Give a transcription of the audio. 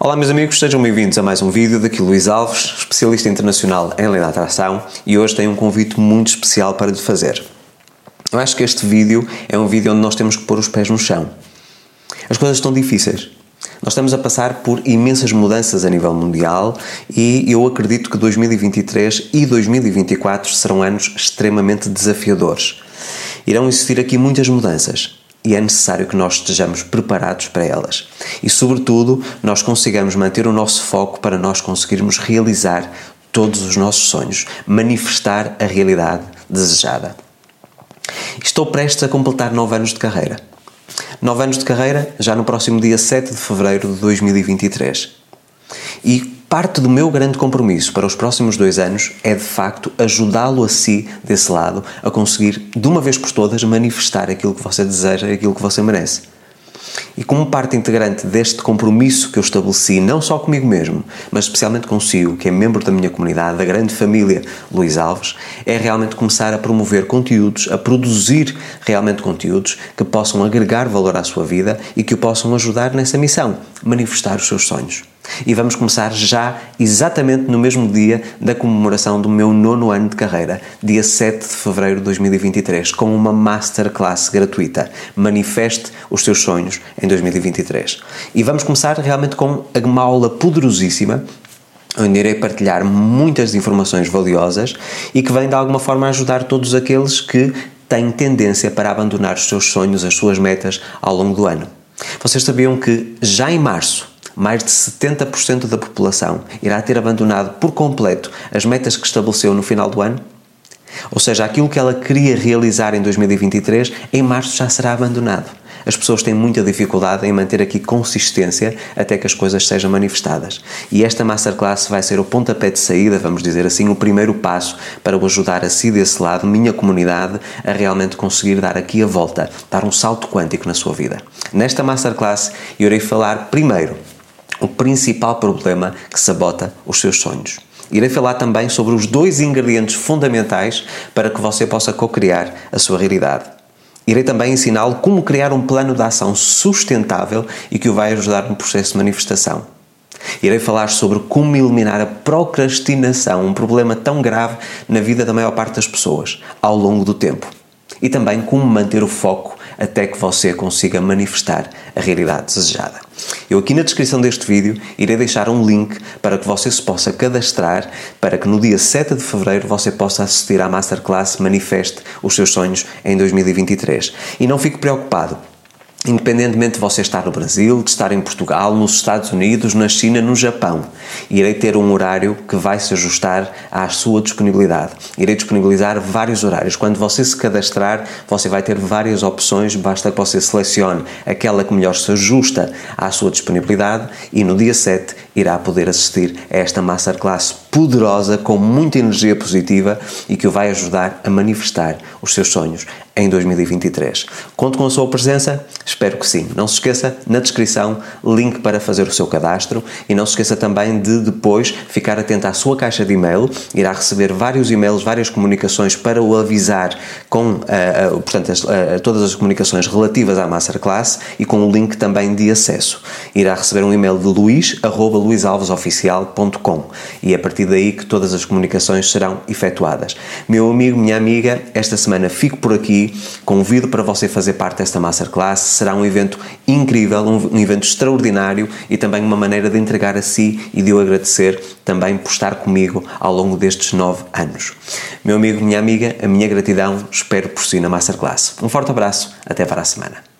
Olá meus amigos, sejam bem-vindos a mais um vídeo daqui Luís Alves, especialista internacional em lei da atração e hoje tenho um convite muito especial para lhe fazer. Eu acho que este vídeo é um vídeo onde nós temos que pôr os pés no chão. As coisas estão difíceis. Nós estamos a passar por imensas mudanças a nível mundial e eu acredito que 2023 e 2024 serão anos extremamente desafiadores. Irão existir aqui muitas mudanças e é necessário que nós estejamos preparados para elas. E, sobretudo, nós consigamos manter o nosso foco para nós conseguirmos realizar todos os nossos sonhos, manifestar a realidade desejada. Estou prestes a completar nove anos de carreira. Nove anos de carreira já no próximo dia 7 de fevereiro de 2023. E parte do meu grande compromisso para os próximos dois anos é de facto ajudá-lo a si, desse lado, a conseguir de uma vez por todas manifestar aquilo que você deseja e aquilo que você merece. E como parte integrante deste compromisso que eu estabeleci, não só comigo mesmo, mas especialmente consigo, que é membro da minha comunidade, da grande família Luís Alves, é realmente começar a promover conteúdos, a produzir realmente conteúdos que possam agregar valor à sua vida e que o possam ajudar nessa missão, manifestar os seus sonhos. E vamos começar já exatamente no mesmo dia da comemoração do meu nono ano de carreira, dia 7 de fevereiro de 2023, com uma masterclass gratuita. Manifeste os seus sonhos em 2023. E vamos começar realmente com uma aula poderosíssima onde irei partilhar muitas informações valiosas e que vem de alguma forma ajudar todos aqueles que têm tendência para abandonar os seus sonhos, as suas metas ao longo do ano. Vocês sabiam que já em março mais de 70% da população irá ter abandonado por completo as metas que estabeleceu no final do ano? Ou seja, aquilo que ela queria realizar em 2023, em março já será abandonado. As pessoas têm muita dificuldade em manter aqui consistência até que as coisas sejam manifestadas. E esta Masterclass vai ser o pontapé de saída, vamos dizer assim, o primeiro passo para o ajudar a si desse lado, minha comunidade, a realmente conseguir dar aqui a volta, dar um salto quântico na sua vida. Nesta Masterclass, eu irei falar primeiro o principal problema que sabota os seus sonhos. Irei falar também sobre os dois ingredientes fundamentais para que você possa co-criar a sua realidade. Irei também ensiná-lo como criar um plano de ação sustentável e que o vai ajudar no processo de manifestação. Irei falar sobre como eliminar a procrastinação, um problema tão grave na vida da maior parte das pessoas, ao longo do tempo. E também como manter o foco até que você consiga manifestar a realidade desejada. Eu aqui na descrição deste vídeo irei deixar um link para que você se possa cadastrar para que no dia 7 de fevereiro você possa assistir à Masterclass Manifeste os seus sonhos em 2023. E não fique preocupado, Independentemente de você estar no Brasil, de estar em Portugal, nos Estados Unidos, na China, no Japão, irei ter um horário que vai se ajustar à sua disponibilidade. Irei disponibilizar vários horários. Quando você se cadastrar, você vai ter várias opções, basta que você selecione aquela que melhor se ajusta à sua disponibilidade e no dia 7 irá poder assistir a esta masterclass poderosa, com muita energia positiva e que o vai ajudar a manifestar os seus sonhos em 2023. Conto com a sua presença? Espero que sim. Não se esqueça, na descrição, link para fazer o seu cadastro e não se esqueça também de depois ficar atento à sua caixa de e-mail. Irá receber vários e-mails, várias comunicações para o avisar com uh, uh, portanto, as, uh, todas as comunicações relativas à Masterclass e com o link também de acesso. Irá receber um e-mail de luís, arroba luisalvesoficial.com e a partir daí que todas as comunicações serão efetuadas. Meu amigo, minha amiga, esta semana fico por aqui, convido para você fazer parte desta Masterclass, será um evento incrível, um, um evento extraordinário e também uma maneira de entregar a si e de eu agradecer também por estar comigo ao longo destes nove anos. Meu amigo, minha amiga, a minha gratidão, espero por si na Masterclass. Um forte abraço, até para a semana.